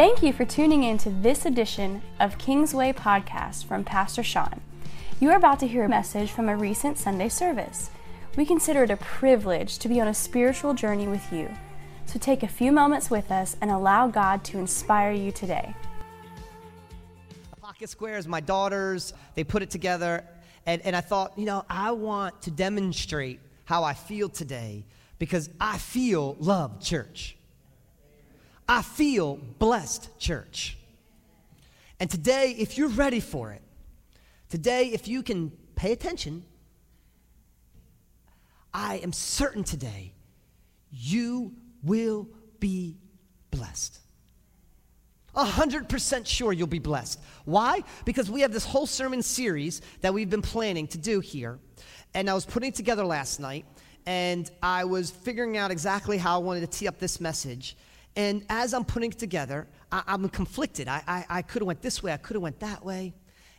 Thank you for tuning in to this edition of Kingsway Podcast from Pastor Sean. You are about to hear a message from a recent Sunday service. We consider it a privilege to be on a spiritual journey with you. So take a few moments with us and allow God to inspire you today. Pocket squares, my daughters, they put it together. And, and I thought, you know, I want to demonstrate how I feel today because I feel loved, church. I feel blessed, church. And today, if you're ready for it, today, if you can pay attention, I am certain today you will be blessed. A hundred percent sure you'll be blessed. Why? Because we have this whole sermon series that we've been planning to do here. And I was putting together last night, and I was figuring out exactly how I wanted to tee up this message. And as I'm putting it together, I, am conflicted. I, I, I could have went this way. I could have went that way.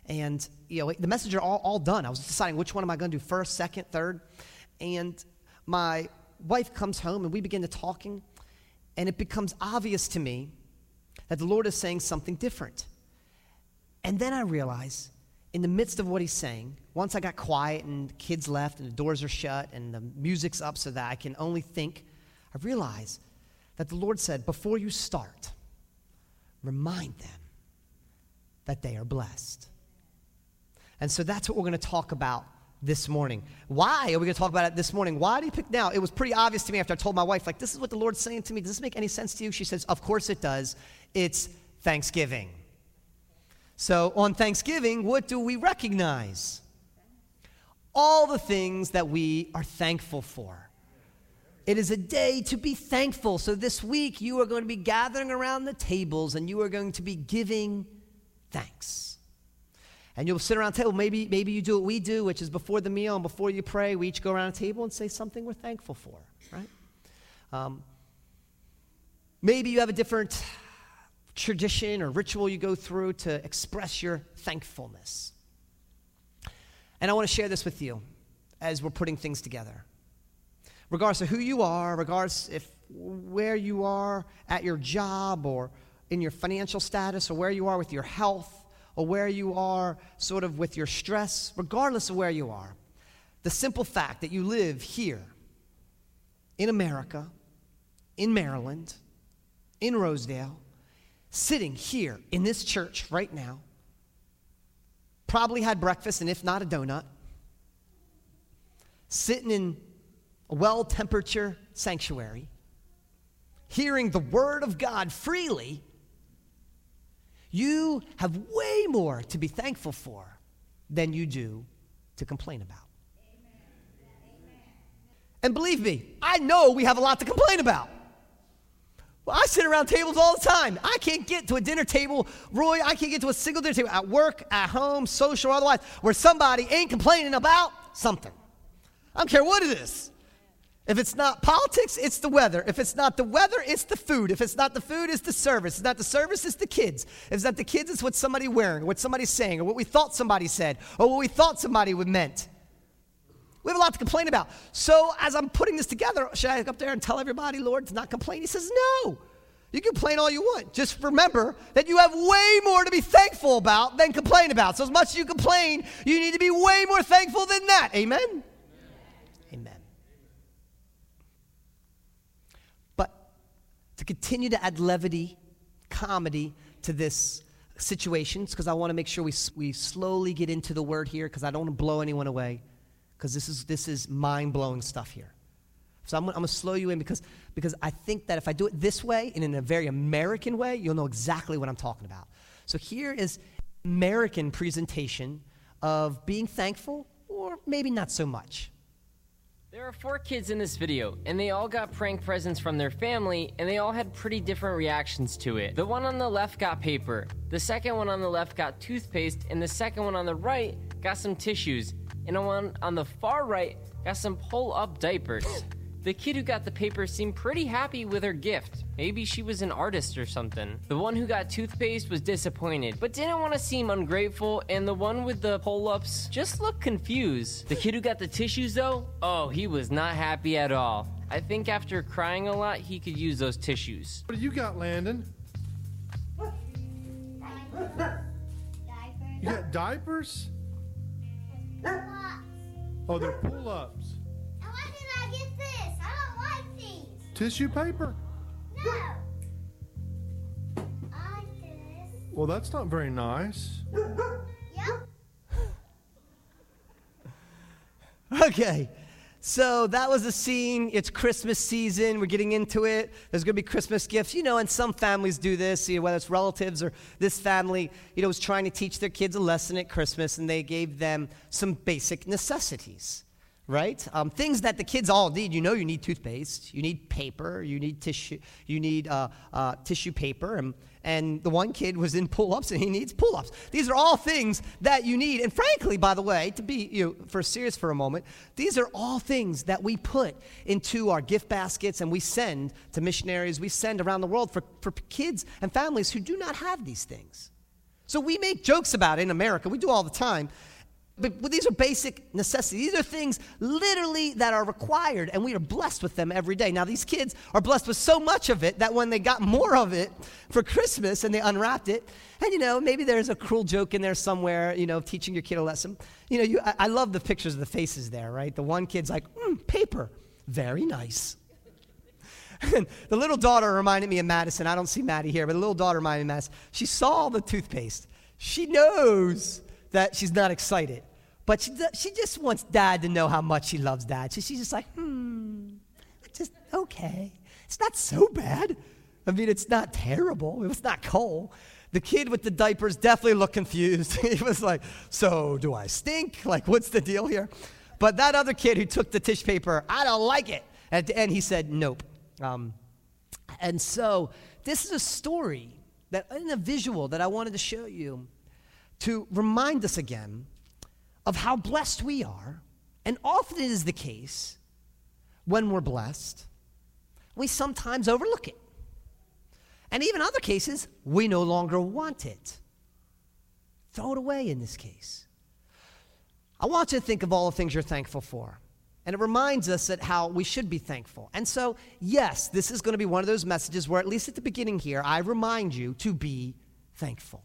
And, you know, the messages are all, all done. I was deciding which one am I going to do first, second, third. And my wife comes home and we begin to talking. And it becomes obvious to me that the Lord is saying something different. And then I realize, in the midst of what he's saying, once I got quiet and kids left and the doors are shut and the music's up so that I can only think, I realize that the Lord said, before you start, remind them that they are blessed. And so that's what we're going to talk about this morning. Why are we going to talk about it this morning? Why do you pick now? It was pretty obvious to me after I told my wife, like, this is what the Lord's saying to me. Does this make any sense to you? She says, Of course it does. It's Thanksgiving. So on Thanksgiving, what do we recognize? All the things that we are thankful for. It is a day to be thankful. So this week, you are going to be gathering around the tables and you are going to be giving thanks. And you'll sit around the table. Maybe, maybe you do what we do, which is before the meal and before you pray, we each go around a table and say something we're thankful for, right? Um, maybe you have a different tradition or ritual you go through to express your thankfulness. And I want to share this with you as we're putting things together regardless of who you are, regardless if where you are at your job or in your financial status or where you are with your health or where you are sort of with your stress, regardless of where you are, the simple fact that you live here in America, in Maryland, in Rosedale, sitting here in this church right now, probably had breakfast and if not a donut, sitting in a well temperature sanctuary, hearing the word of God freely, you have way more to be thankful for than you do to complain about. Amen. And believe me, I know we have a lot to complain about. Well, I sit around tables all the time. I can't get to a dinner table, Roy, I can't get to a single dinner table at work, at home, social, or otherwise, where somebody ain't complaining about something. I don't care what it is. If it's not politics, it's the weather. If it's not the weather, it's the food. If it's not the food, it's the service. If it's not the service, it's the kids. If it's not the kids, it's what somebody's wearing, or what somebody's saying, or what we thought somebody said, or what we thought somebody would meant. We have a lot to complain about. So as I'm putting this together, should I go up there and tell everybody, Lord, to not complain? He says, no. You can complain all you want. Just remember that you have way more to be thankful about than complain about. So as much as you complain, you need to be way more thankful than that. Amen? To continue to add levity, comedy to this situation, because I want to make sure we, we slowly get into the word here, because I don't want to blow anyone away, because this is, this is mind blowing stuff here. So I'm, I'm going to slow you in because, because I think that if I do it this way and in a very American way, you'll know exactly what I'm talking about. So here is American presentation of being thankful or maybe not so much. There are four kids in this video, and they all got prank presents from their family, and they all had pretty different reactions to it. The one on the left got paper, the second one on the left got toothpaste, and the second one on the right got some tissues, and the one on the far right got some pull up diapers. The kid who got the paper seemed pretty happy with her gift. Maybe she was an artist or something. The one who got toothpaste was disappointed, but didn't want to seem ungrateful, and the one with the pull ups just looked confused. The kid who got the tissues, though, oh, he was not happy at all. I think after crying a lot, he could use those tissues. What do you got, Landon? You got diapers? Oh, they're pull ups. Tissue paper? No. I like. Well, that's not very nice. Yep. Okay. So that was the scene. It's Christmas season. We're getting into it. There's going to be Christmas gifts. You know, and some families do this, you know, whether it's relatives or this family, you know, was trying to teach their kids a lesson at Christmas, and they gave them some basic necessities, right? Um, things that the kids all need. You know, you need toothpaste, you need paper, you need tissue, you need uh, uh, tissue paper, and and the one kid was in pull-ups and he needs pull-ups. These are all things that you need. And frankly by the way to be you know, for serious for a moment these are all things that we put into our gift baskets and we send to missionaries. We send around the world for, for kids and families who do not have these things. So we make jokes about it in america. We do all the time but, these are basic necessities. These are things literally that are required, and we are blessed with them every day. Now, these kids are blessed with so much of it that when they got more of it for Christmas and they unwrapped it, and you know, maybe there's a cruel joke in there somewhere, you know, teaching your kid a lesson. You know, you, I, I love the pictures of the faces there, right? The one kid's like, mm, paper, very nice. The little daughter reminded me of Madison. I don't see Maddie here, but the little daughter reminded me of Madison. She saw the toothpaste. She knows that she's not excited. But she, she just wants dad to know how much she loves dad. So she's just like, hmm, just okay. It's not so bad. I mean, it's not terrible. It was not cold. The kid with the diapers definitely looked confused. he was like, so do I stink? Like, what's the deal here? But that other kid who took the tissue paper, I don't like it. At the end, he said, nope. Um, and so this is a story that, in a visual that I wanted to show you to remind us again of how blessed we are. And often it is the case when we're blessed, we sometimes overlook it. And even other cases, we no longer want it. Throw it away in this case. I want you to think of all the things you're thankful for. And it reminds us that how we should be thankful. And so, yes, this is going to be one of those messages where, at least at the beginning here, I remind you to be thankful.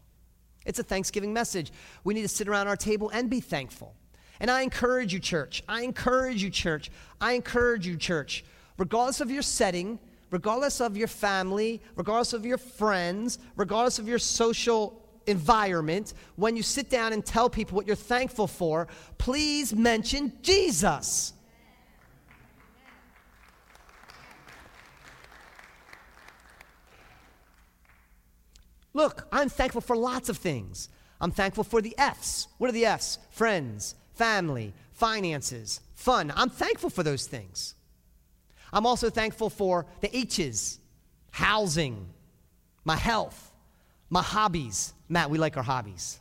It's a Thanksgiving message. We need to sit around our table and be thankful. And I encourage you, church. I encourage you, church. I encourage you, church. Regardless of your setting, regardless of your family, regardless of your friends, regardless of your social environment, when you sit down and tell people what you're thankful for, please mention Jesus. Look, I'm thankful for lots of things. I'm thankful for the F's. What are the F's? Friends, family, finances, fun. I'm thankful for those things. I'm also thankful for the H's housing, my health, my hobbies. Matt, we like our hobbies,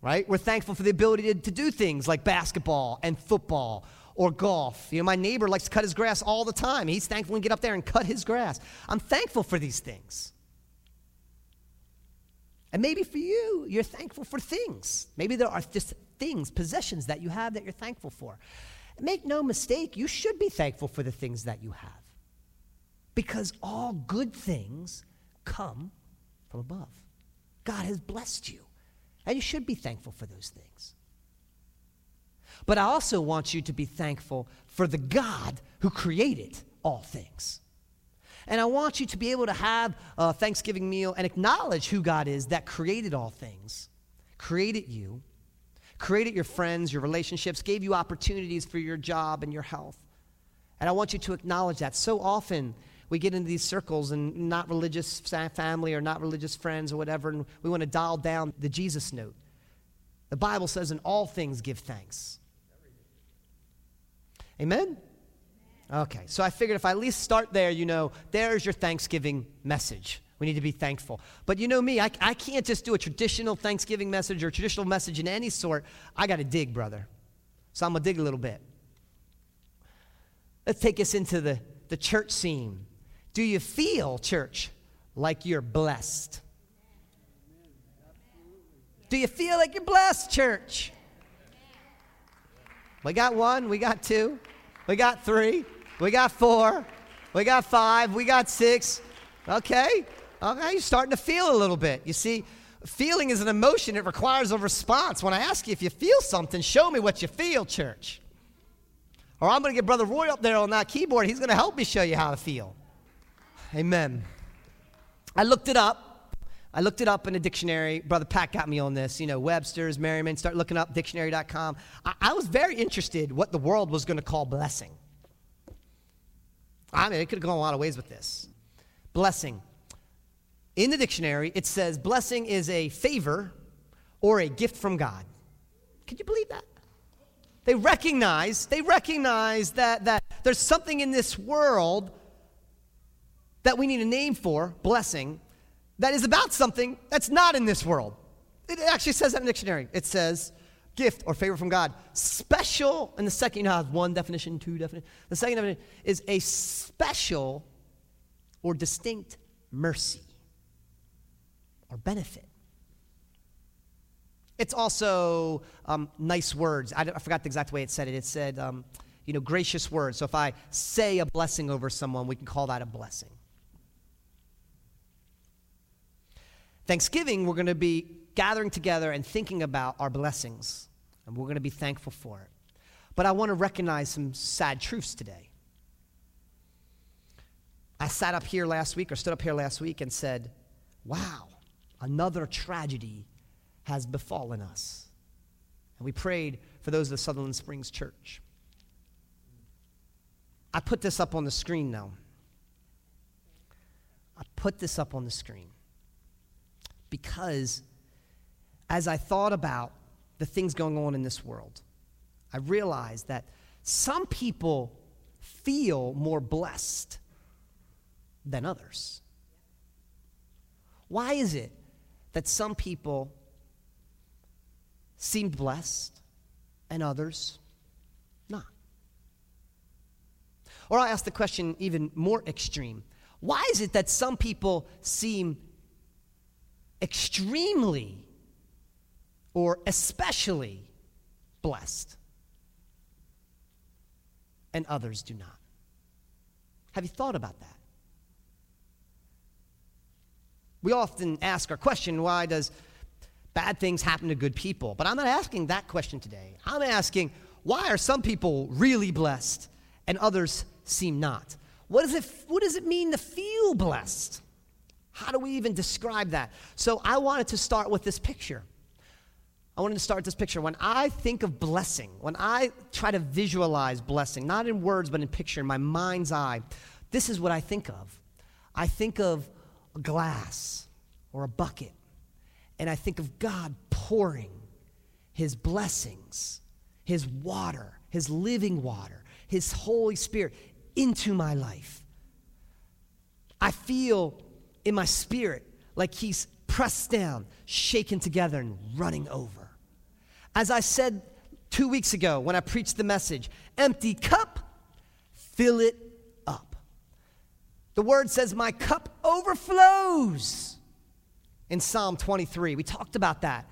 right? We're thankful for the ability to, to do things like basketball and football or golf. You know, my neighbor likes to cut his grass all the time. He's thankful to get up there and cut his grass. I'm thankful for these things. And maybe for you, you're thankful for things. Maybe there are just things, possessions that you have that you're thankful for. Make no mistake, you should be thankful for the things that you have. Because all good things come from above. God has blessed you, and you should be thankful for those things. But I also want you to be thankful for the God who created all things. And I want you to be able to have a Thanksgiving meal and acknowledge who God is that created all things, created you, created your friends, your relationships, gave you opportunities for your job and your health. And I want you to acknowledge that. So often we get into these circles and not religious family or not religious friends or whatever, and we want to dial down the Jesus note. The Bible says, in all things give thanks. Amen? Okay, so I figured if I at least start there, you know, there's your Thanksgiving message. We need to be thankful. But you know me, I, I can't just do a traditional Thanksgiving message or traditional message in any sort. I got to dig, brother. So I'm going to dig a little bit. Let's take us into the, the church scene. Do you feel, church, like you're blessed? Do you feel like you're blessed, church? We got one, we got two, we got three. We got four. We got five. We got six. Okay. Oh, okay. You're starting to feel a little bit. You see, Feeling is an emotion, it requires a response. When I ask you if you feel something, show me what you feel, church. Or I'm going to get Brother Roy up there on that keyboard. He's going to help me show you how to feel. Amen. I looked it up. I looked it up in a dictionary. Brother Pat got me on this. You know, Webster's, Merriman, start looking up dictionary.com. I, I was very interested what the world was going to call blessing. I mean, it could have gone a lot of ways with this. Blessing. In the dictionary, it says blessing is a favor or a gift from God. Can you believe that? They recognize, they recognize that, that there's something in this world that we need a name for, blessing, that is about something that's not in this world. It actually says that in the dictionary. It says gift or favor from God. Special, and the second, you know, has one definition, two definition. The second definition is a special or distinct mercy or benefit. It's also um, nice words. I, I, forgot the exact way it said it. It said, um, you know, gracious words. So if I say a blessing over someone, we can call that a blessing. Thanksgiving, we're going to be gathering together and thinking about our blessings, and we're going to be thankful for it. But I want to recognize some sad truths today. I sat up here last week or stood up here last week and said, Wow, another tragedy has befallen us. And we prayed for those of the Sutherland Springs Church. I put this up on the screen now. I put this up on the screen because as I thought about the things going on in this world, I realized that some people feel more blessed than others. Why is it that some people seem blessed and others not? Or I'll ask the question even more extreme. Why is it that some people seem extremely or especially blessed and others do not? Have you thought about that? We often ask our question why does bad things happen to good people? But I'm not asking that question today. I'm asking why are some people really blessed and others seem not? What does it, what does it mean to feel blessed? How do we even describe that? So I wanted to start with this picture. I wanted to start this picture. When I think of blessing, when I try to visualize blessing, not in words, but in picture, in my mind's eye, this is what I think of. I think of a glass or a bucket, and I think of God pouring His blessings, His water, His living water, His Holy Spirit into my life. I feel in my spirit like He's pressed down, shaken together, and running over. As I said two weeks ago when I preached the message, empty cup, fill it up. the word says, My cup overflows in Psalm 23. We talked about that.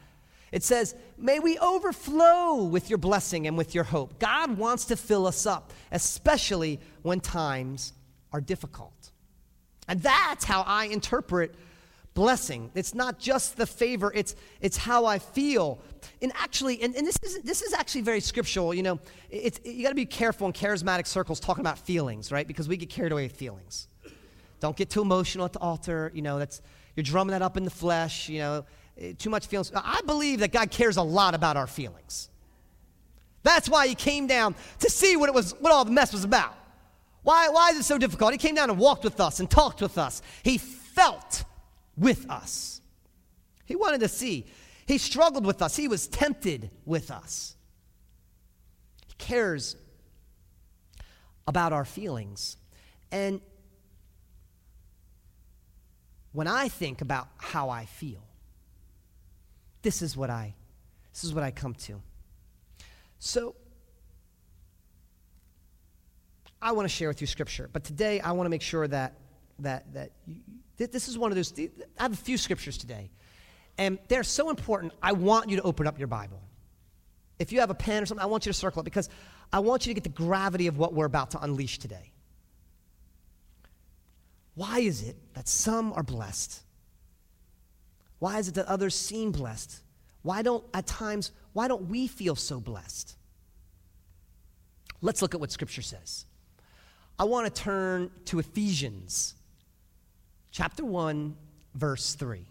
It says, May we overflow with your blessing and with your hope. God wants to fill us up, especially when times are difficult. And that's how I interpret blessing. It's not just the favor, it's, it's how I feel. And actually, and, and this, is, this is actually very scriptural. You know, it's, you got to be careful in charismatic circles talking about feelings, right? Because we get carried away with feelings. Don't get too emotional at the altar. You know, that's you're drumming that up in the flesh. You know, eh, too much feelings. I believe that God cares a lot about our feelings. That's why He came down to see what it was, what all the mess was about. Why, why is it so difficult? He came down and walked with us and talked with us. He felt with us. He wanted to see. He struggled with us. He was tempted with us. He cares about our feelings. And when I think about how I feel, this is what I this is what I come to. So I want to share with you scripture, but today I want to make sure that that that you, this is one of those. I have a few scriptures today, and they're so important. I want you to open up your Bible. If you have a pen or something, I want you to circle it because I want you to get the gravity of what we're about to unleash today. Why is it that some are blessed Why is it that others seem blessed? Why don't, at times, why don't we feel so blessed? Let's look at what Scripture says. I want to turn to Ephesians chapter 1, verse 3.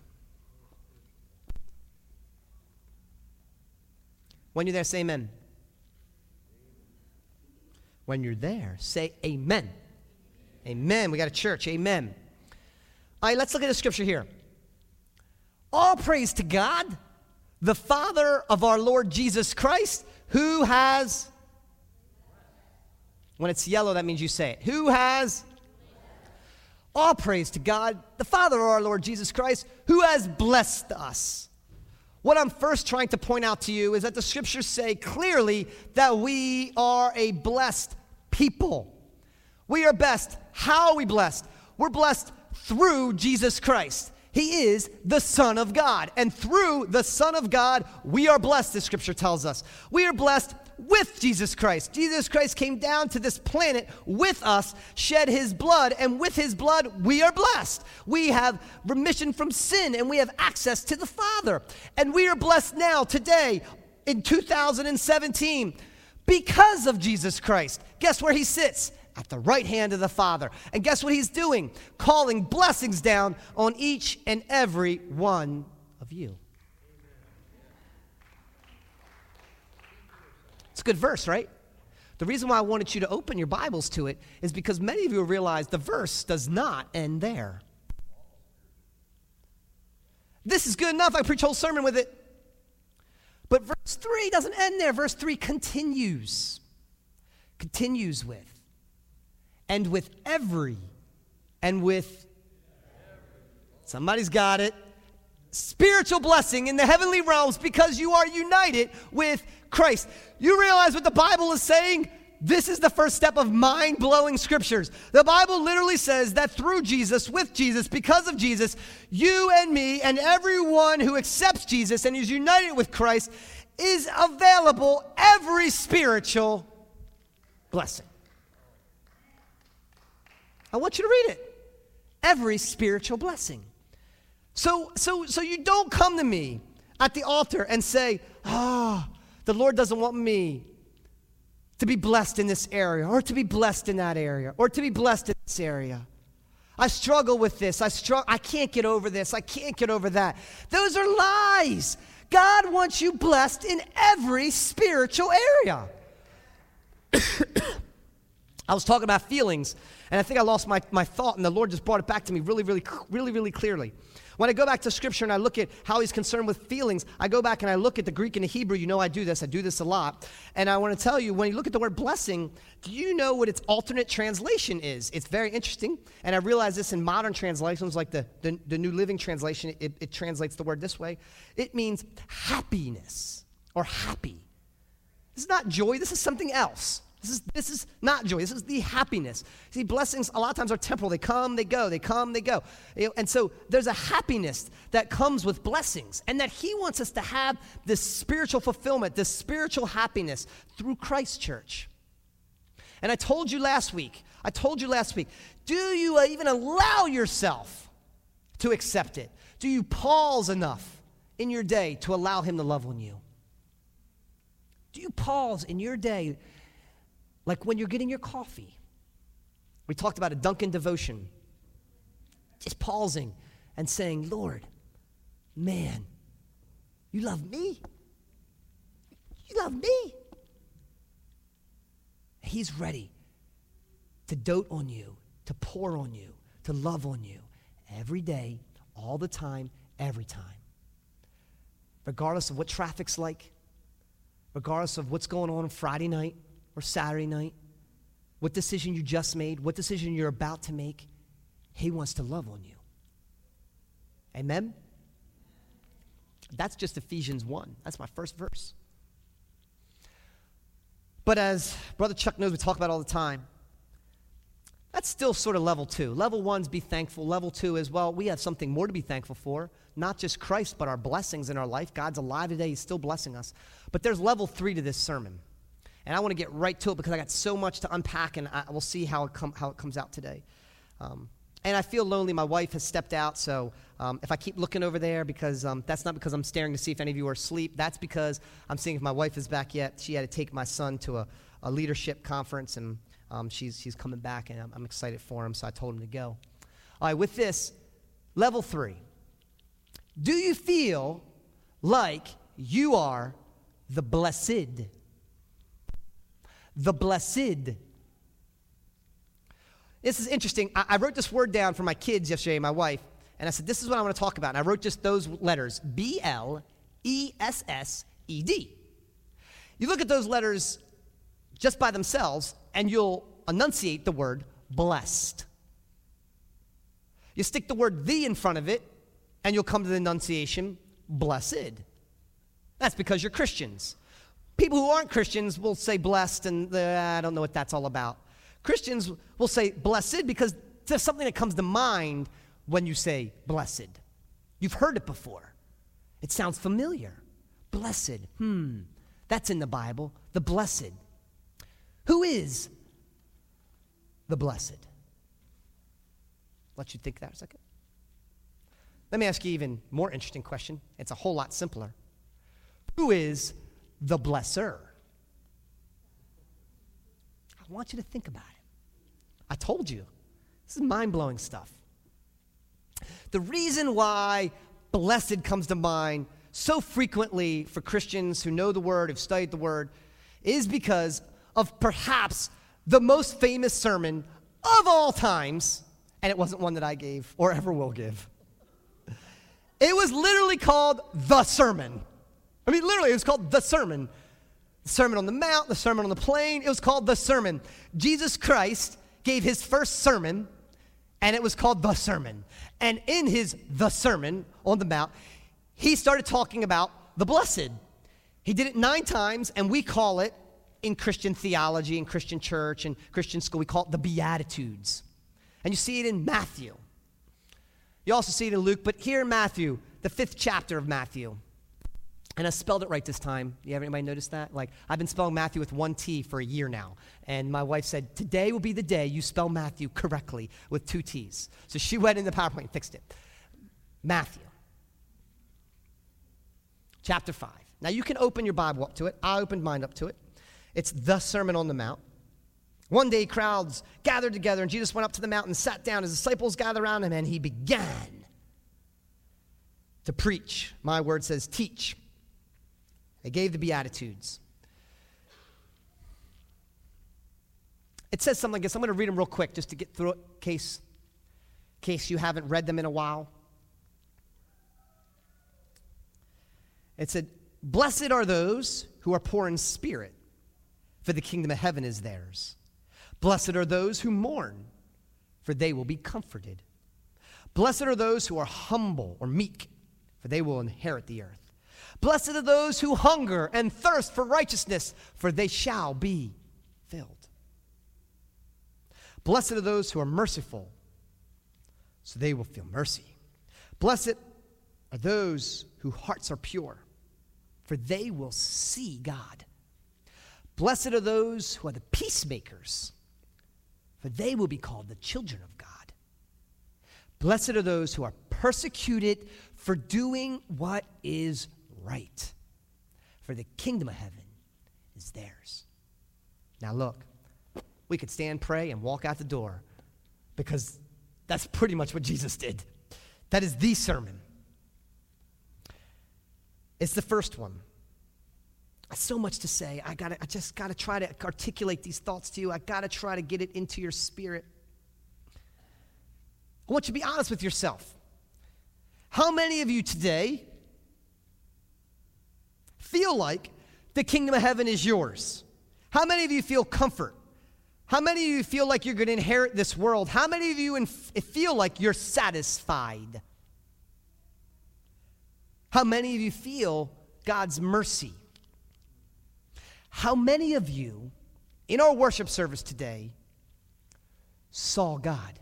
When you're there, say amen. When you're there, say amen. Amen. We got a church. Amen. All right, let's look at the scripture here. All praise to God, the Father of our Lord Jesus Christ, who has. When it's yellow, that means you say it. Who has. All praise to God, the Father of our Lord Jesus Christ, who has blessed us. What I'm first trying to point out to you is that the scriptures say clearly that we are a blessed people. We are blessed. How are we blessed? We're blessed through Jesus Christ. He is the Son of God. And through the Son of God, we are blessed, the scripture tells us. We are blessed with Jesus Christ. Jesus Christ came down to this planet with us, shed his blood, and with his blood, we are blessed. We have remission from sin and we have access to the Father. And we are blessed now, today, in 2017, because of Jesus Christ. Guess where he sits? At the right hand of the Father. And guess what he's doing? Calling blessings down on each and every one of you. It's a good verse, right? The reason why I wanted you to open your Bibles to it is because many of you realize the verse does not end there. This is good enough. I preach a whole sermon with it. But verse 3 doesn't end there. Verse 3 continues. Continues with. And with every. And with. Somebody's got it. Spiritual blessing in the heavenly realms because you are united with Christ. You realize what the Bible is saying? This is the first step of mind blowing scriptures. The Bible literally says that through Jesus, with Jesus, because of Jesus, you and me and everyone who accepts Jesus and is united with Christ is available every spiritual blessing. I want you to read it. Every spiritual blessing. So, so, so you don't come to me at the altar and say, ah, oh, the Lord doesn't want me to be blessed in this area, or to be blessed in that area, or to be blessed in this area. I struggle with this. I struggle. I can't get over this. I can't get over that. Those are lies. God wants you blessed in every spiritual area. I was talking about feelings, and I think I lost my, my thought, and the Lord just brought it back to me really, really, really, really clearly. When I go back to scripture and I look at how he's concerned with feelings, I go back and I look at the Greek and the Hebrew. You know, I do this, I do this a lot. And I want to tell you, when you look at the word blessing, do you know what its alternate translation is? It's very interesting. And I realize this in modern translations, like the, the, the New Living Translation, it, it translates the word this way it means happiness or happy. This is not joy, this is something else. This is, this is not joy. This is the happiness. See, blessings a lot of times are temporal. They come, they go, they come, they go. And so there's a happiness that comes with blessings, and that He wants us to have this spiritual fulfillment, this spiritual happiness through Christ Church. And I told you last week, I told you last week, do you uh, even allow yourself to accept it? Do you pause enough in your day to allow Him to love on you? Do you pause in your day? Like when you're getting your coffee. We talked about a Dunkin' devotion. Just pausing and saying, Lord, man, you love me? You love me? He's ready to dote on you, to pour on you, to love on you every day, all the time, every time. Regardless of what traffic's like, regardless of what's going on Friday night, or Saturday night, what decision you just made, what decision you're about to make, He wants to love on you. Amen? That's just Ephesians 1. That's my first verse. But as Brother Chuck knows, we talk about all the time, that's still sort of level two. Level one's be thankful. Level two is, well, we have something more to be thankful for. Not just Christ, but our blessings in our life. God's alive today, He's still blessing us. But there's level three to this sermon. And I want to get right to it because I got so much to unpack, and I, we'll see how it, com- how it comes out today. Um, and I feel lonely. My wife has stepped out, so um, if I keep looking over there, because um, that's not because I'm staring to see if any of you are asleep. That's because I'm seeing if my wife is back yet. She had to take my son to a, a leadership conference, and um, she's, she's coming back, and I'm, I'm excited for him, so I told him to go. All right, with this, level three. Do you feel like you are the blessed? The blessed. This is interesting. I, I wrote this word down for my kids yesterday, my wife, and I said, This is what I want to talk about. And I wrote just those letters B L E S S E D. You look at those letters just by themselves, and you'll enunciate the word blessed. You stick the word the in front of it, and you'll come to the enunciation blessed. That's because you're Christians. People who aren't Christians will say blessed, and I don't know what that's all about. Christians will say blessed because there's something that comes to mind when you say blessed. You've heard it before, it sounds familiar. Blessed, hmm, that's in the Bible. The blessed. Who is the blessed? Let you think that a second. Let me ask you even more interesting question. It's a whole lot simpler. Who is the blesser? I want you to think about it. I told you. This is mind blowing stuff. The reason why blessed comes to mind so frequently for Christians who know the word, have studied the word, is because of perhaps the most famous sermon of all times, and it wasn't one that I gave or ever will give. It was literally called the sermon. I mean, literally, it was called the sermon. The Sermon on the Mount, the Sermon on the Plain, it was called the sermon. Jesus Christ gave his first sermon, and it was called the sermon. And in his the sermon on the Mount, he started talking about the blessed. He did it nine times, and we call it in Christian theology, in Christian church, and Christian school, we call it the Beatitudes. And you see it in Matthew. You also see it in Luke, but here in Matthew, the fifth chapter of Matthew. And I spelled it right this time. You have anybody noticed that? Like, I've been spelling Matthew with one T for a year now. And my wife said, Today will be the day you spell Matthew correctly with two T's. So she went in the PowerPoint and fixed it. Matthew, chapter 5. Now, you can open your Bible up to it. I opened mine up to it. It's the Sermon on the Mount. One day, crowds gathered together, and Jesus went up to the mountain and sat down. His disciples gathered around him, and he began to preach. My word says teach. They gave the Beatitudes. It says something like this. I'm going to read them real quick just to get through it, case, case you haven't read them in a while. It said, Blessed are those who are poor in spirit, for the kingdom of heaven is theirs. Blessed are those who mourn, for they will be comforted. Blessed are those who are humble or meek, for they will inherit the earth. Blessed are those who hunger and thirst for righteousness, for they shall be filled. Blessed are those who are merciful, so they will feel mercy. Blessed are those whose hearts are pure, for they will see God. Blessed are those who are the peacemakers, for they will be called the children of God. Blessed are those who are persecuted for doing what is right, for the kingdom of heaven is theirs. Now, look, we could stand, pray, and walk out the door because that's pretty much what Jesus did. That is the sermon. It's the first one. So much to say. I gotta, I just got to try to articulate these thoughts to you. I got to try to get it into your spirit. I want you to be honest with yourself. How many of you today feel like the kingdom of heaven is yours? How many of you feel comfort? How many of you feel like you're going to inherit this world? How many of you inf- feel like you're satisfied? How many of you feel God's mercy? How many of you in our worship service today saw God?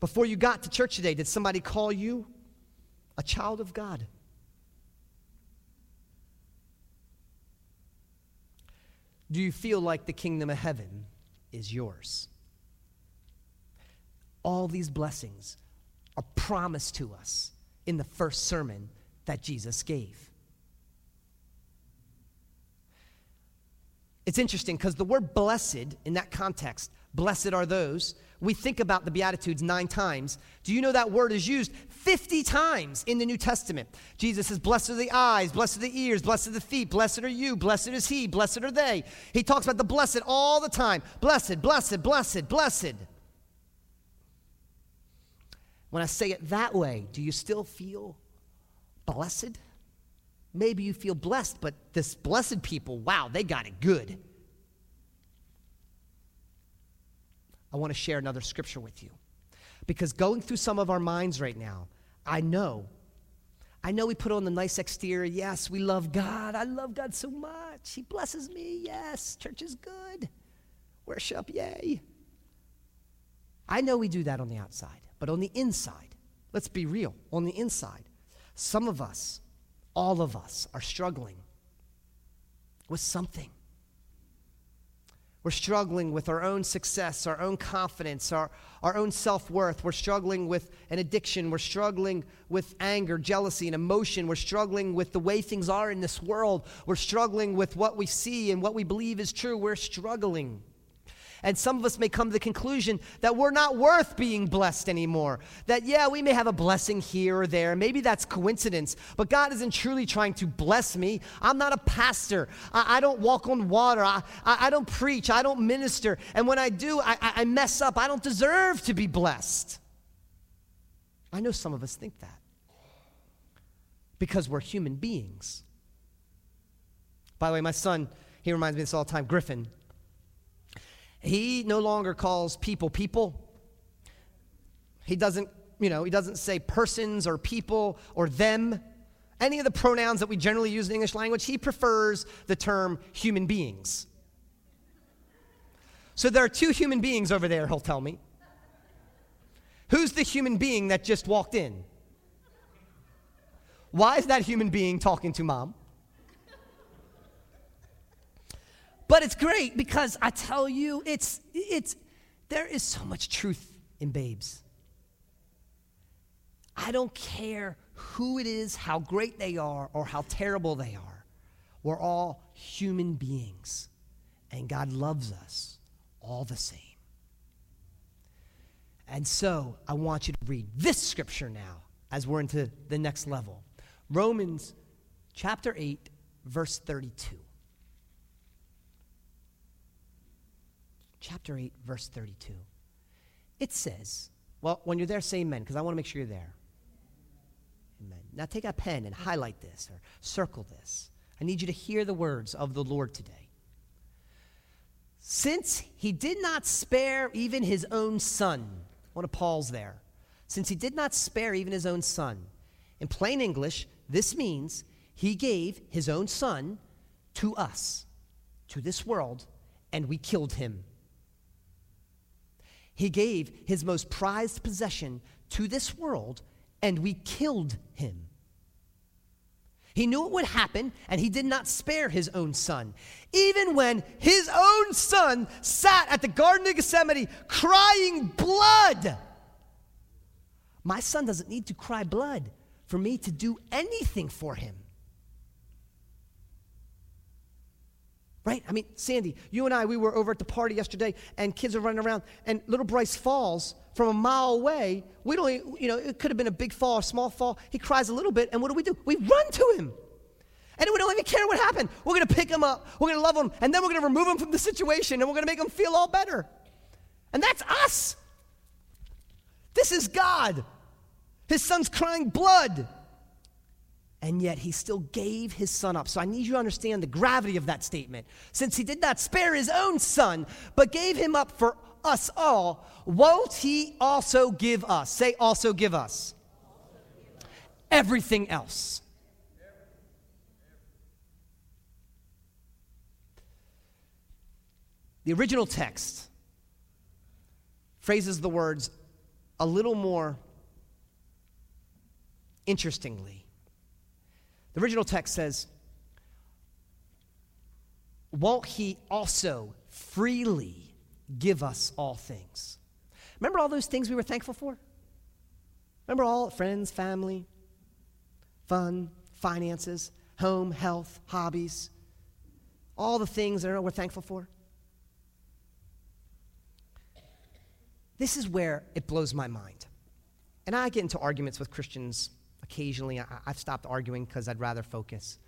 Before you got to church today, did somebody call you a child of God? Do you feel like the kingdom of heaven is yours. All these blessings are promised to us in the first sermon that Jesus gave. It's interesting because the word blessed in that context, blessed are those, we think about the Beatitudes nine times. Do you know that word is used 50 times in the New Testament? Jesus says, Blessed are the eyes, blessed are the ears, blessed are the feet, blessed are you, blessed is he, blessed are they. He talks about the blessed all the time. Blessed, blessed, blessed, blessed. When I say it that way, do you still feel blessed? Maybe you feel blessed, but this blessed people, wow, they got it good. I want to share another scripture with you. Because going through some of our minds right now, I know, I know we put on the nice exterior. Yes, we love God. I love God so much. He blesses me. Yes, church is good. Worship, yay. I know we do that on the outside, but on the inside, let's be real, on the inside, some of us, all of us, are struggling with something. We're struggling with our own success, our own confidence, our, our own self worth. We're struggling with an addiction. We're struggling with anger, jealousy, and emotion. We're struggling with the way things are in this world. We're struggling with what we see and what we believe is true. We're struggling. And some of us may come to the conclusion that we're not worth being blessed anymore. That, yeah, we may have a blessing here or there. Maybe that's coincidence, but God isn't truly trying to bless me. I'm not a pastor. I, I don't walk on water. I, I, I, don't preach. I don't minister. And when I do, I, I mess up. I don't deserve to be blessed. I know some of us think that because we're human beings. By the way, my son, he reminds me of this all the time, Griffin. He no longer calls people people. He doesn't, you know, he doesn't say persons or people or them. Any of the pronouns that we generally use in English language, he prefers the term human beings. So there are two human beings over there, he'll tell me. Who's the human being that just walked in? Why is that human being talking to mom? But it's great because I tell you, it's, it's, there is so much truth in babes. I don't care who it is, how great they are, or how terrible they are. We're all human beings, and God loves us all the same. And so I want you to read this scripture now as we're into the next level Romans chapter 8, verse 32. Chapter 8, verse 32. It says, well, when you're there, say amen, because I want to make sure you're there. Amen. Now take a pen and highlight this or circle this. I need you to hear the words of the Lord today. Since he did not spare even his own son, want to pause there. Since he did not spare even his own son, in plain English, this means he gave his own son to us, to this world, and we killed him. He gave his most prized possession to this world, and we killed him. He knew it would happen, and he did not spare his own son. Even when his own son sat at the Garden of Gethsemane crying blood. My son doesn't need to cry blood for me to do anything for him. Right? I mean, Sandy, you and I, we were over at the party yesterday, and kids are running around, and little Bryce falls from a mile away. We don't, you know, it could have been a big fall, or a small fall. He cries a little bit, and what do we do? We run to him. And we don't even care what happened. We're going to pick him up, we're going to love him, and then we're going to remove him from the situation, and we're going to make him feel all better. And that's us. This is God. His son's crying blood and yet he still gave his son up. So I need you to understand the gravity of that statement. Since he did not spare his own son, but gave him up for us all, won't he also give us? Say, also give us. Everything else. The original text phrases the words a little more interestingly. The original text says, Won't he also freely give us all things. Remember all those things we were thankful for? Remember all friends, family, fun, finances, home, health, hobbies, all the things that we're thankful for? This is where it blows my mind. And I get into arguments with Christians occasionally. I, have stopped arguing because I'd rather focus.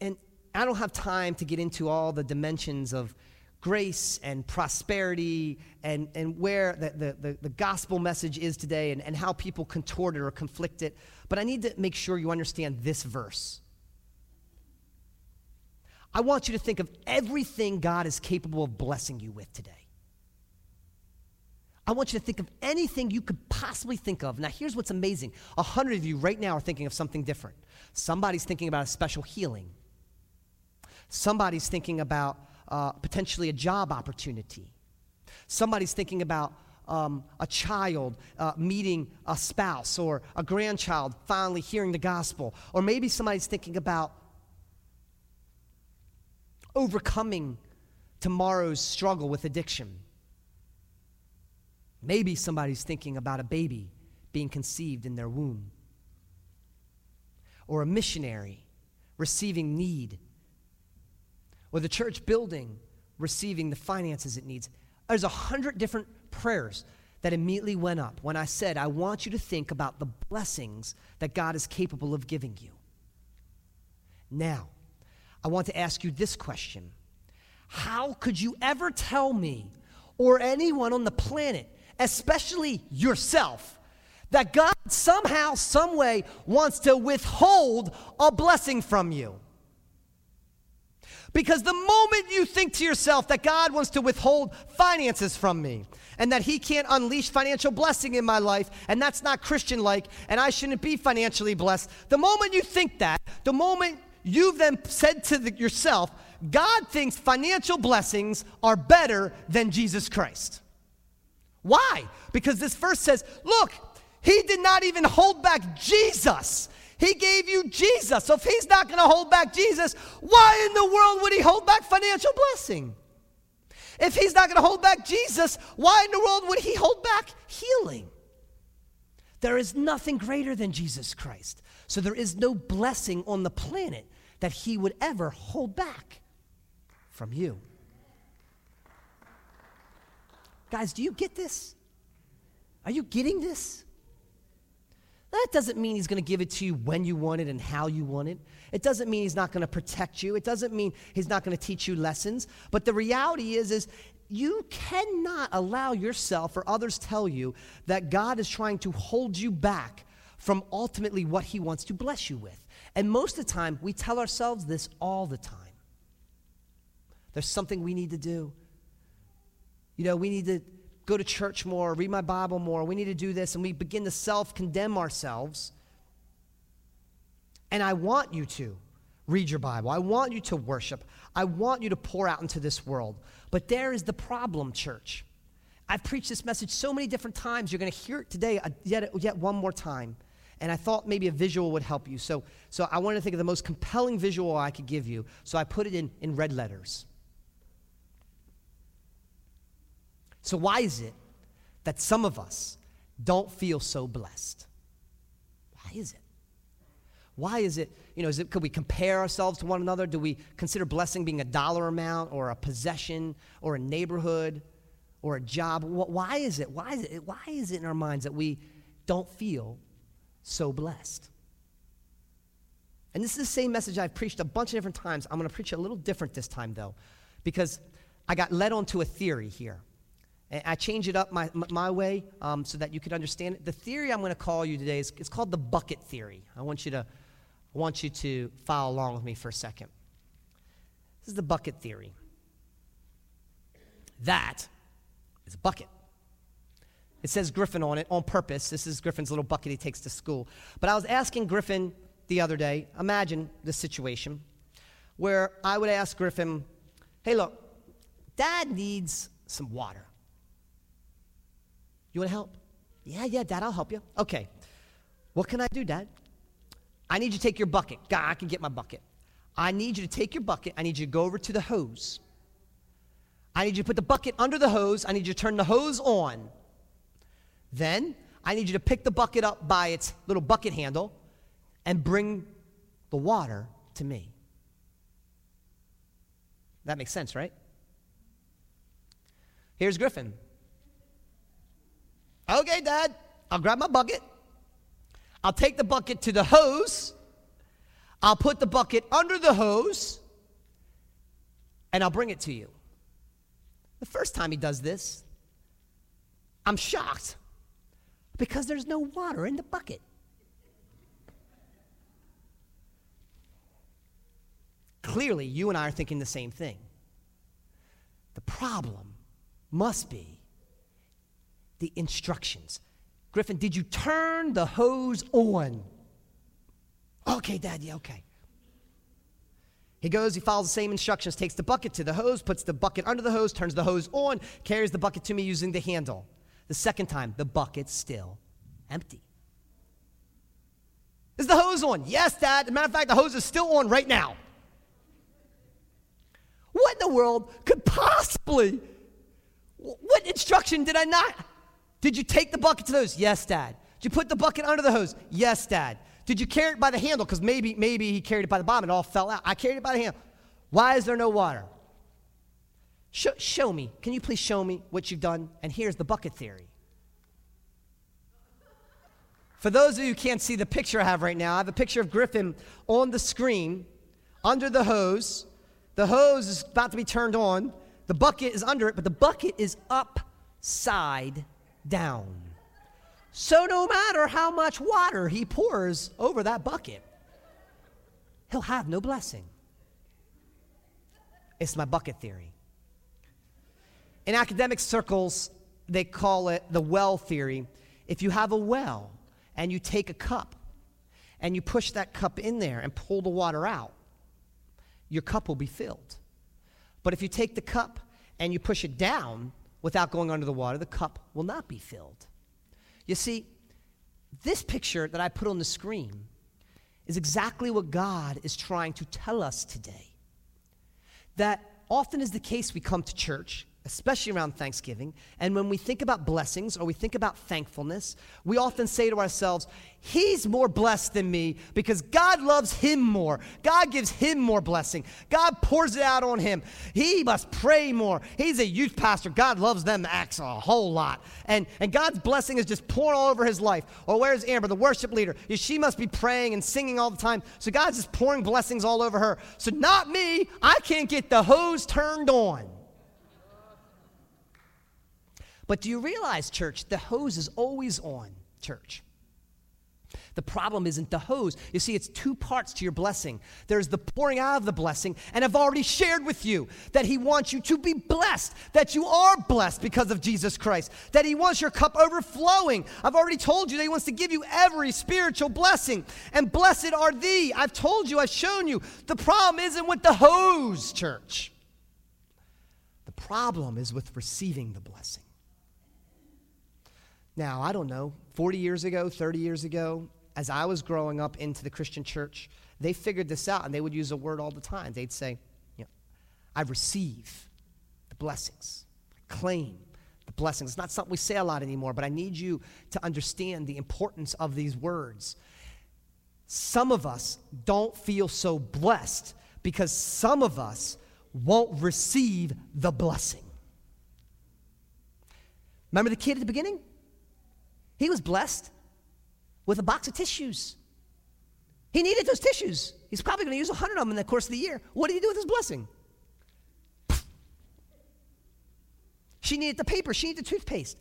And I don't have time to get into all the dimensions of grace and prosperity and, and where the, the, the, the, gospel message is today and, and how people contort it or conflict it. But I need to make sure you understand this verse. I want you to think of everything God is capable of blessing you with today. I want you to think of anything you could possibly think of. Now, here's what's amazing a hundred of you right now are thinking of something different. Somebody's thinking about a special healing, somebody's thinking about uh, potentially a job opportunity, somebody's thinking about um, a child uh, meeting a spouse or a grandchild finally hearing the gospel, or maybe somebody's thinking about overcoming tomorrow's struggle with addiction. Maybe somebody's thinking about a baby being conceived in their womb, or a missionary receiving need, or the church building receiving the finances it needs. There's a hundred different prayers that immediately went up when I said, I want you to think about the blessings that God is capable of giving you. Now, I want to ask you this question How could you ever tell me or anyone on the planet especially yourself, that God somehow, someway wants to withhold a blessing from you. Because the moment you think to yourself that God wants to withhold finances from me and that He can't unleash financial blessing in my life and that's not Christian like and I shouldn't be financially blessed, the moment you think that, the moment you've then said to the, yourself, God thinks financial blessings are better than Jesus Christ. Why? Because this verse says, look, he did not even hold back Jesus. He gave you Jesus. So if he's not going to hold back Jesus, why in the world would he hold back financial blessing? If he's not going to hold back Jesus, why in the world would he hold back healing? There is nothing greater than Jesus Christ. So there is no blessing on the planet that he would ever hold back from you. Guys, do you get this? Are you getting this? That doesn't mean he's going to give it to you when you want it and how you want it. It doesn't mean he's not going to protect you. It doesn't mean he's not going to teach you lessons. But the reality is is you cannot allow yourself or others tell you that God is trying to hold you back from ultimately what he wants to bless you with. And most of the time, we tell ourselves this all the time. There's something we need to do. You know, we need to go to church more, read my Bible more. We need to do this. And we begin to self condemn ourselves. And I want you to read your Bible. I want you to worship. I want you to pour out into this world. But there is the problem, church. I've preached this message so many different times. You're going to hear it today uh, yet, yet one more time. And I thought maybe a visual would help you. So, so I wanted to think of the most compelling visual I could give you. So I put it in, in red letters. So, why is it that some of us don't feel so blessed? Why is it? Why is it, you know, is it, could we compare ourselves to one another? Do we consider blessing being a dollar amount or a possession or a neighborhood or a job? Why is it? Why is it? Why is it in our minds that we don't feel so blessed? And this is the same message I've preached a bunch of different times. I'm going to preach it a little different this time, though, because I got led onto a theory here. And I change it up my, my way um, so that you can understand it. The theory I'm going to call you today is it's called the bucket theory. I want you to, I want you to follow along with me for a second. This is the bucket theory. That is a bucket. It says Griffin on it on purpose. This is Griffin's little bucket he takes to school. But I was asking Griffin the other day, imagine this situation where I would ask Griffin, hey, look, dad needs some water. You want to help? Yeah, yeah, Dad, I'll help you. Okay. What can I do, Dad? I need you to take your bucket. God, I can get my bucket. I need you to take your bucket. I need you to go over to the hose. I need you to put the bucket under the hose. I need you to turn the hose on. Then I need you to pick the bucket up by its little bucket handle and bring the water to me. That makes sense, right? Here's Griffin. Okay, Dad, I'll grab my bucket. I'll take the bucket to the hose. I'll put the bucket under the hose and I'll bring it to you. The first time he does this, I'm shocked because there's no water in the bucket. Clearly, you and I are thinking the same thing. The problem must be the instructions. Griffin, did you turn the hose on? Okay, Dad, yeah, okay. He goes, he follows the same instructions, takes the bucket to the hose, puts the bucket under the hose, turns the hose on, carries the bucket to me using the handle. The second time, the bucket's still empty. Is the hose on? Yes, Dad. As a matter of fact, the hose is still on right now. What in the world could possibly, what instruction did I not? Did you take the bucket to the hose? Yes, Dad. Did you put the bucket under the hose? Yes, Dad. Did you carry it by the handle? Because maybe, maybe he carried it by the bottom and it all fell out. I carried it by the handle. Why is there no water? Show, show me. Can you please show me what you've done? And here's the bucket theory. For those of you who can't see the picture I have right now, I have a picture of Griffin on the screen under the hose. The hose is about to be turned on. The bucket is under it, but the bucket is upside down. So no matter how much water he pours over that bucket, he'll have no blessing. It's my bucket theory. In academic circles, they call it the well theory. If you have a well and you take a cup and you push that cup in there and pull the water out, your cup will be filled. But if you take the cup and you push it down without going under the water, the cup will not be filled. You see, this picture that I put on the screen is exactly what God is trying to tell us today. That often is the case, we come to church, especially around Thanksgiving, and when we think about blessings or we think about thankfulness, we often say to ourselves, He's more blessed than me because God loves him more. God gives him more blessing. God pours it out on him. He must pray more. He's a youth pastor. God loves them acts a whole lot. And, and God's blessing is just pouring all over his life. Or where's Amber, the worship leader? She must be praying and singing all the time. So God's just pouring blessings all over her. So not me. I can't get the hose turned on. But do you realize, church, the hose is always on, church? The problem isn't the hose. You see, it's two parts to your blessing. There's the pouring out of the blessing, and I've already shared with you that He wants you to be blessed, that you are blessed because of Jesus Christ, that He wants your cup overflowing. I've already told you that He wants to give you every spiritual blessing, and blessed are thee. I've told you, I've shown you. The problem isn't with the hose, church. The problem is with receiving the blessing. Now, I don't know, 40 years ago, 30 years ago, as I was growing up into the Christian church, they figured this out and they would use a word all the time. They'd say, you know, I receive the blessings, I claim the blessings. It's not something we say a lot anymore, but I need you to understand the importance of these words. Some of us don't feel so blessed because some of us won't receive the blessing. Remember the kid at the beginning? He was blessed with a box of tissues. He needed those tissues. He's probably going to use a 100 of them in the course of the year. What did he do with his blessing? She needed the paper, she needed the toothpaste.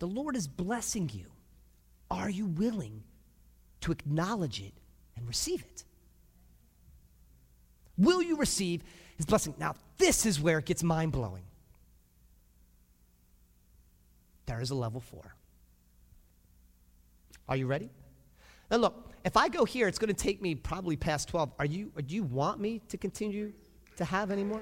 The Lord is blessing you. Are you willing to acknowledge it and receive it? Will you receive his blessing? Now, this is where it gets mind blowing. There is a level four. Are you ready? Now, look, if I go here, it's going to take me probably past 12. Are you, do you want me to continue to have any more?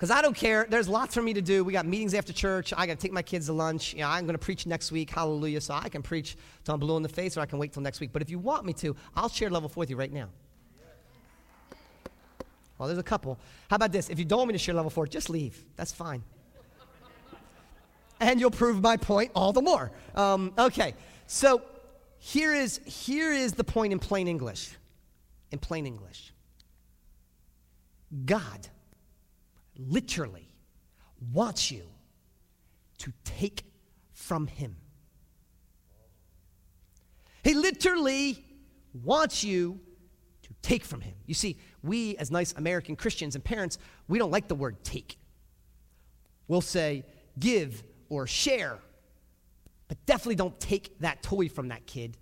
Because I don't care. There's lots for me to do. We got meetings after church. I got to take my kids to lunch. You know, I'm going to preach next week. Hallelujah. So I can preach I'm blue in the face or I can wait till next week. But if you want me to, I'll share level four with you right now. Well, there's a couple. How about this? If you don't want me to share level four, just leave. That's fine. And you'll prove my point all the more. Um, okay, so here is, here is the point in plain English. In plain English, God literally wants you to take from Him. He literally wants you to take from Him. You see, we as nice American Christians and parents, we don't like the word take. We'll say give or share, but definitely don't take that toy from that kid.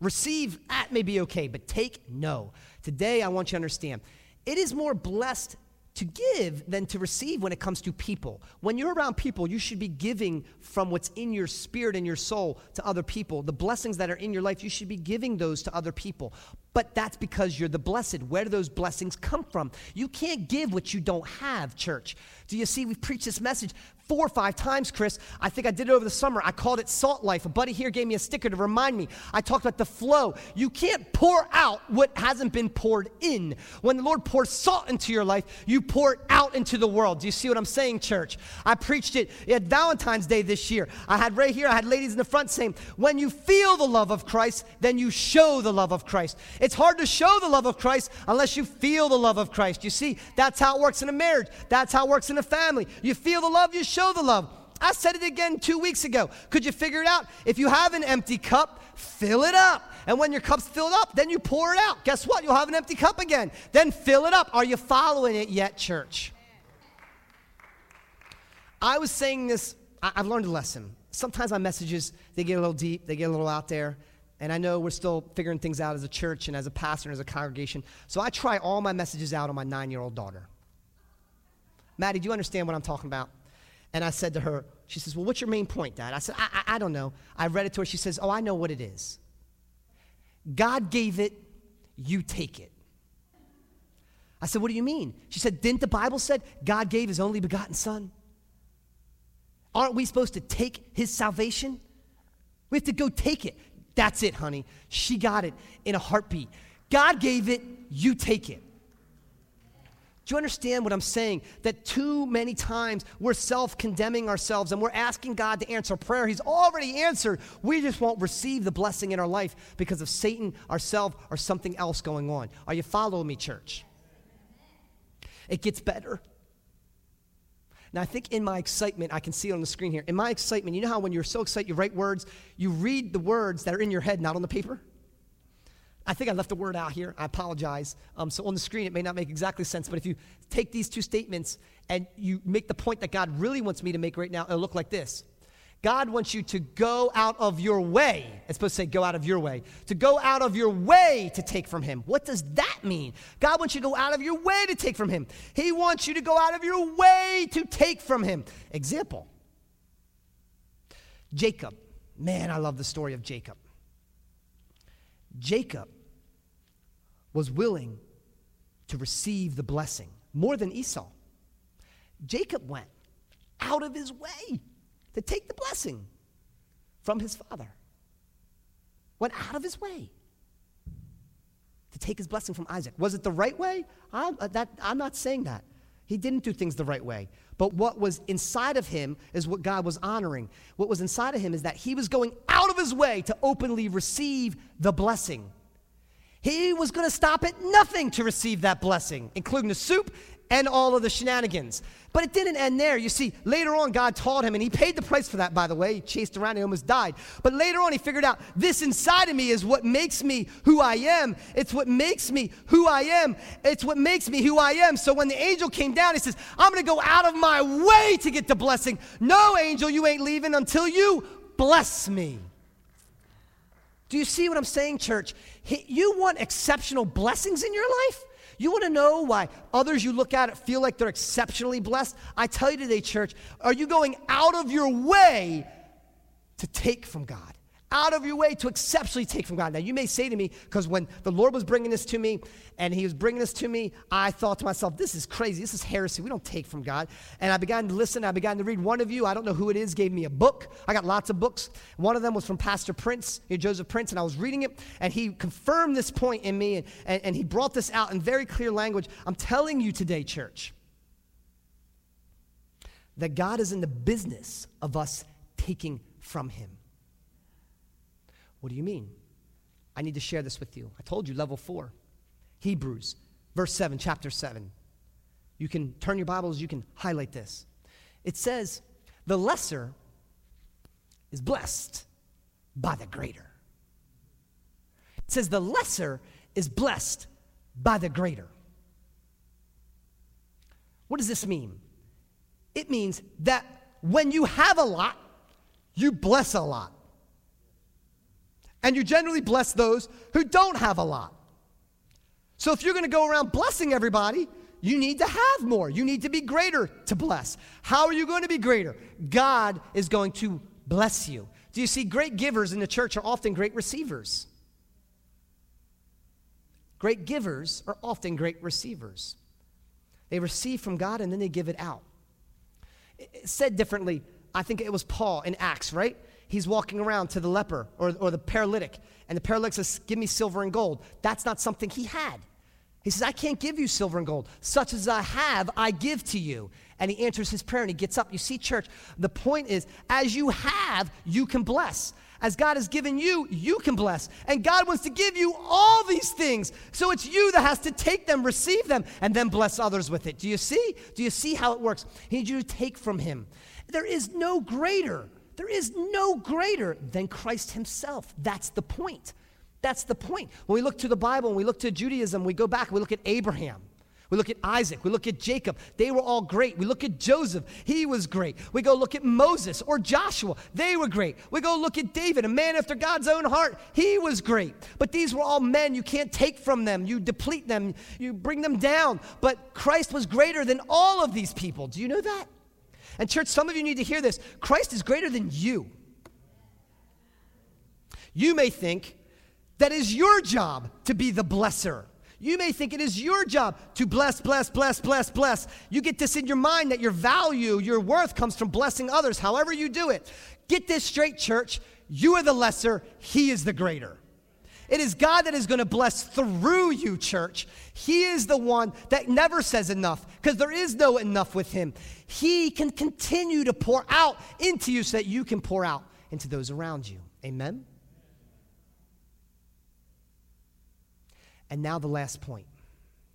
Receive, at may be okay, but take, no. Today, I want you to understand it is more blessed to give than to receive when it comes to people. When you're around people, you should be giving from what's in your spirit and your soul to other people. The blessings that are in your life, you should be giving those to other people. But that's because you're the blessed. Where do those blessings come from? You can't give what you don't have, church. Do you see? We've preached this message four or five times, Chris. I think I did it over the summer. I called it Salt Life. A buddy here gave me a sticker to remind me. I talked about the flow. You can't pour out what hasn't been poured in. When the Lord pours salt into your life, you pour it out into the world. Do you see what I'm saying, church? I preached it at Valentine's Day this year. I had right here, I had ladies in the front saying, When you feel the love of Christ, then you show the love of Christ. It's hard to show the love of Christ unless you feel the love of Christ. You see, that's how it works in a marriage, that's how it works in a family. You feel the love, you show the love. I said it again two weeks ago. Could you figure it out? If you have an empty cup, fill it up. And when your cup's filled up, then you pour it out. Guess what? You'll have an empty cup again. Then fill it up. Are you following it yet, church? I was saying this, I- I've learned a lesson. Sometimes my messages, they get a little deep, they get a little out there. And I know we're still figuring things out as a church and as a pastor and as a congregation. So I try all my messages out on my nine year old daughter. Maddie, do you understand what I'm talking about? And I said to her, she says, Well, what's your main point, Dad? I said, I, I, I don't know. I read it to her. She says, Oh, I know what it is. God gave it, you take it. I said, What do you mean? She said, Didn't the Bible said God gave his only begotten son? Aren't we supposed to take his salvation? We have to go take it. That's it, honey. She got it in a heartbeat. God gave it, you take it. Do you understand what I'm saying? That too many times we're self condemning ourselves and we're asking God to answer prayer. He's already answered. We just won't receive the blessing in our life because of Satan, ourselves, or something else going on. Are you following me, church? It gets better. Now, I think in my excitement, I can see it on the screen here. In my excitement, you know how when you're so excited, you write words, you read the words that are in your head, not on the paper? I think I left a word out here. I apologize. Um, so on the screen, it may not make exactly sense, but if you take these two statements and you make the point that God really wants me to make right now, it'll look like this. God wants you to go out of your way. It's supposed to say go out of your way. To go out of your way to take from Him. What does that mean? God wants you to go out of your way to take from Him. He wants you to go out of your way to take from Him. Example Jacob. Man, I love the story of Jacob. Jacob was willing to receive the blessing more than Esau. Jacob went out of his way to take the blessing from his father. Went out of his way to take his blessing from Isaac. Was it the right way? I'm, uh, that, I'm not saying that. He didn't do things the right way. But what was inside of him is what God was honoring. What was inside of him is that he was going out of his way to openly receive the blessing. He was going to stop at nothing to receive that blessing, including the soup and all of the shenanigans. But it didn't end there. You see, later on, God taught him, and he paid the price for that, by the way. He chased around, he almost died. But later on, he figured out this inside of me is what makes me who I am. It's what makes me who I am. It's what makes me who I am. So when the angel came down, he says, I'm going to go out of my way to get the blessing. No, angel, you ain't leaving until you bless me. Do you see what I'm saying, church? You want exceptional blessings in your life? You want to know why others you look at it feel like they're exceptionally blessed? I tell you today, church, are you going out of your way to take from God? Out of your way to exceptionally take from God. Now, you may say to me, because when the Lord was bringing this to me and He was bringing this to me, I thought to myself, this is crazy. This is heresy. We don't take from God. And I began to listen. I began to read. One of you, I don't know who it is, gave me a book. I got lots of books. One of them was from Pastor Prince, Joseph Prince, and I was reading it, and he confirmed this point in me, and, and, and he brought this out in very clear language. I'm telling you today, church, that God is in the business of us taking from Him. What do you mean? I need to share this with you. I told you, level four. Hebrews, verse 7, chapter 7. You can turn your Bibles, you can highlight this. It says, The lesser is blessed by the greater. It says, The lesser is blessed by the greater. What does this mean? It means that when you have a lot, you bless a lot. And you generally bless those who don't have a lot. So if you're going to go around blessing everybody, you need to have more. You need to be greater to bless. How are you going to be greater? God is going to bless you. Do you see great givers in the church are often great receivers? Great givers are often great receivers. They receive from God and then they give it out. It said differently, I think it was Paul in Acts, right? He's walking around to the leper or, or the paralytic, and the paralytic says, Give me silver and gold. That's not something he had. He says, I can't give you silver and gold. Such as I have, I give to you. And he answers his prayer and he gets up. You see, church, the point is, as you have, you can bless. As God has given you, you can bless. And God wants to give you all these things. So it's you that has to take them, receive them, and then bless others with it. Do you see? Do you see how it works? He needs you to take from Him. There is no greater, there is no greater than Christ Himself. That's the point. That's the point. When we look to the Bible and we look to Judaism, we go back, we look at Abraham. We look at Isaac. We look at Jacob. They were all great. We look at Joseph. He was great. We go look at Moses or Joshua. They were great. We go look at David, a man after God's own heart. He was great. But these were all men. You can't take from them. You deplete them. You bring them down. But Christ was greater than all of these people. Do you know that? And, church, some of you need to hear this. Christ is greater than you. You may think that is your job to be the blesser. You may think it is your job to bless, bless, bless, bless, bless. You get this in your mind that your value, your worth comes from blessing others, however you do it. Get this straight, church. You are the lesser, He is the greater. It is God that is going to bless through you, church. He is the one that never says enough because there is no enough with Him. He can continue to pour out into you so that you can pour out into those around you. Amen? And now the last point.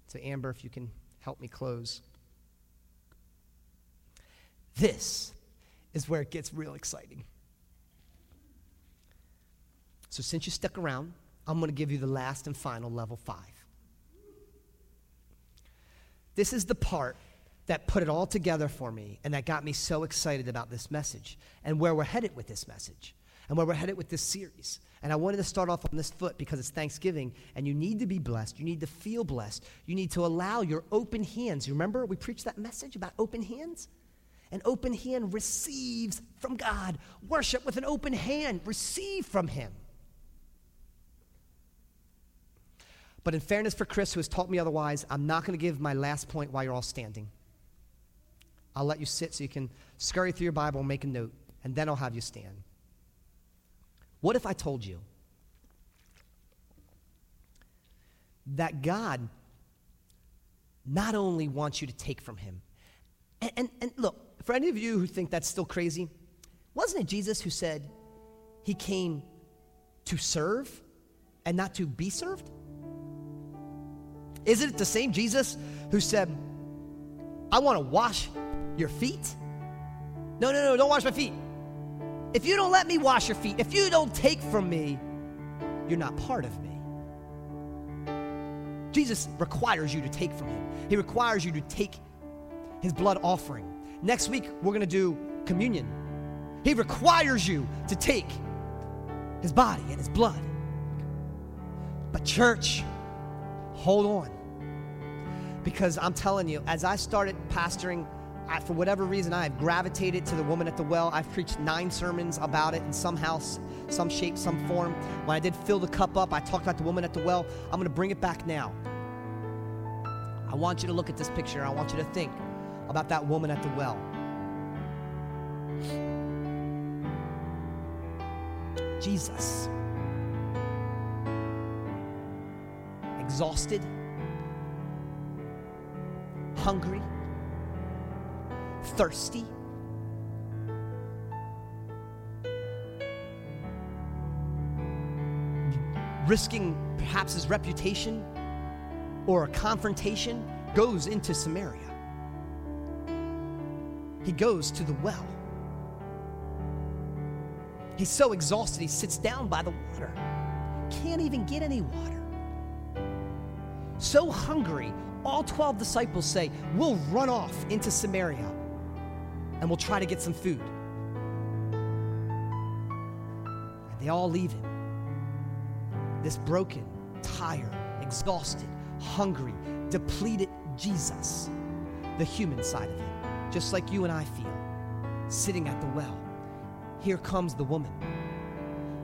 So, Amber, if you can help me close. This is where it gets real exciting. So, since you stuck around, I'm going to give you the last and final level five. This is the part that put it all together for me and that got me so excited about this message and where we're headed with this message and where we're headed with this series. And I wanted to start off on this foot because it's Thanksgiving and you need to be blessed. You need to feel blessed. You need to allow your open hands. You remember we preached that message about open hands? An open hand receives from God. Worship with an open hand, receive from Him. But in fairness for Chris, who has taught me otherwise, I'm not going to give my last point while you're all standing. I'll let you sit so you can scurry through your Bible and make a note, and then I'll have you stand. What if I told you that God not only wants you to take from Him, and, and, and, look, for any of you who think that's still crazy, wasn't it Jesus who said He came to serve and not to be served? Isn't it the same Jesus who said, I want to wash your feet? No, no, no, don't wash my feet. If you don't let me wash your feet, if you don't take from me, you're not part of me. Jesus requires you to take from him. He requires you to take his blood offering. Next week, we're going to do communion. He requires you to take his body and his blood. But, church, hold on. Because I'm telling you, as I started pastoring I, for whatever reason, I have gravitated to the woman at the well. I've preached nine sermons about it in some house, some shape, some form. When I did fill the cup up, I talked about the woman at the well. I'm going to bring it back now. I want you to look at this picture. I want you to think about that woman at the well. Jesus. Exhausted, hungry, thirsty. Risking perhaps his reputation or a confrontation, goes into Samaria. He goes to the well. He's so exhausted, he sits down by the water. Can't even get any water. So hungry, all 12 disciples say, We'll run off into Samaria and we'll try to get some food. And they all leave him. This broken, tired, exhausted, hungry, depleted Jesus, the human side of him, just like you and I feel, sitting at the well. Here comes the woman.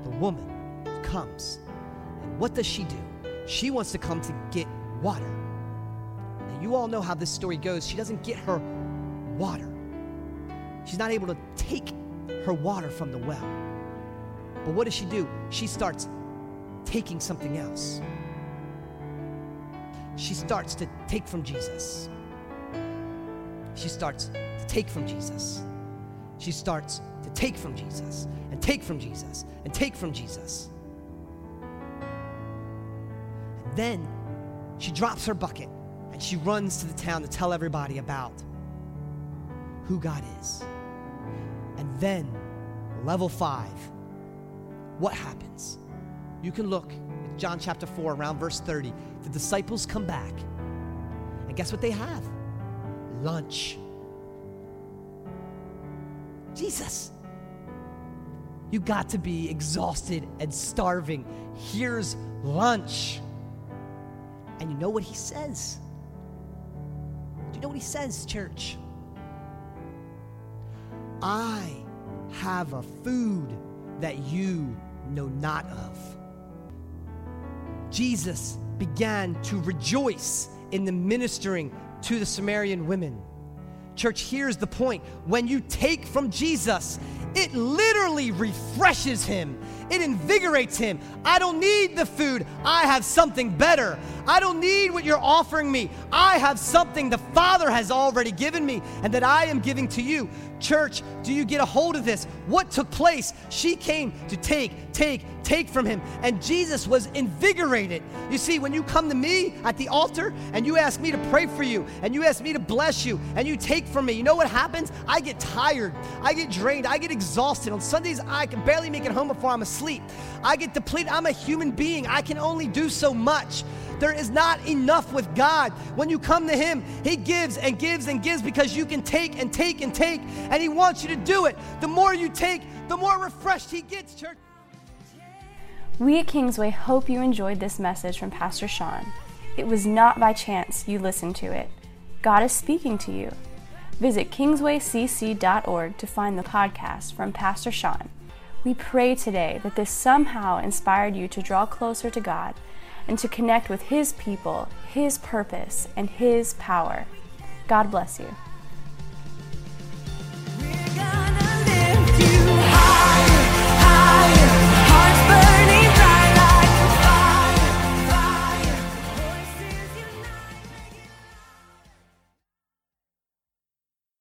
The woman comes. And what does she do? She wants to come to get water. You all know how this story goes. She doesn't get her water, she's not able to take her water from the well. But what does she do? She starts taking something else. She starts to take from Jesus. She starts to take from Jesus. She starts to take from Jesus and take from Jesus and take from Jesus. And then she drops her bucket and she runs to the town to tell everybody about who God is. And then, level five, what happens? You can look at John chapter 4, around verse 30. The disciples come back, and guess what they have? Lunch. Jesus, you got to be exhausted and starving. Here's lunch. And you know what he says? Do you know what he says, church? I have a food that you know not of. Jesus began to rejoice in the ministering to the Samaritan women. Church, here's the point. When you take from Jesus, it literally refreshes him. It invigorates him. I don't need the food. I have something better. I don't need what you're offering me. I have something the Father has already given me and that I am giving to you. Church, do you get a hold of this? What took place? She came to take, take, take from him, and Jesus was invigorated. You see, when you come to me at the altar and you ask me to pray for you and you ask me to bless you and you take from me, you know what happens? I get tired, I get drained, I get exhausted. On Sundays, I can barely make it home before I'm asleep. I get depleted. I'm a human being, I can only do so much. There is not enough with God. When you come to Him, He gives and gives and gives because you can take and take and take, and He wants you to do it. The more you take, the more refreshed He gets, church. We at Kingsway hope you enjoyed this message from Pastor Sean. It was not by chance you listened to it. God is speaking to you. Visit kingswaycc.org to find the podcast from Pastor Sean. We pray today that this somehow inspired you to draw closer to God and to connect with His people, His purpose, and His power. God bless you.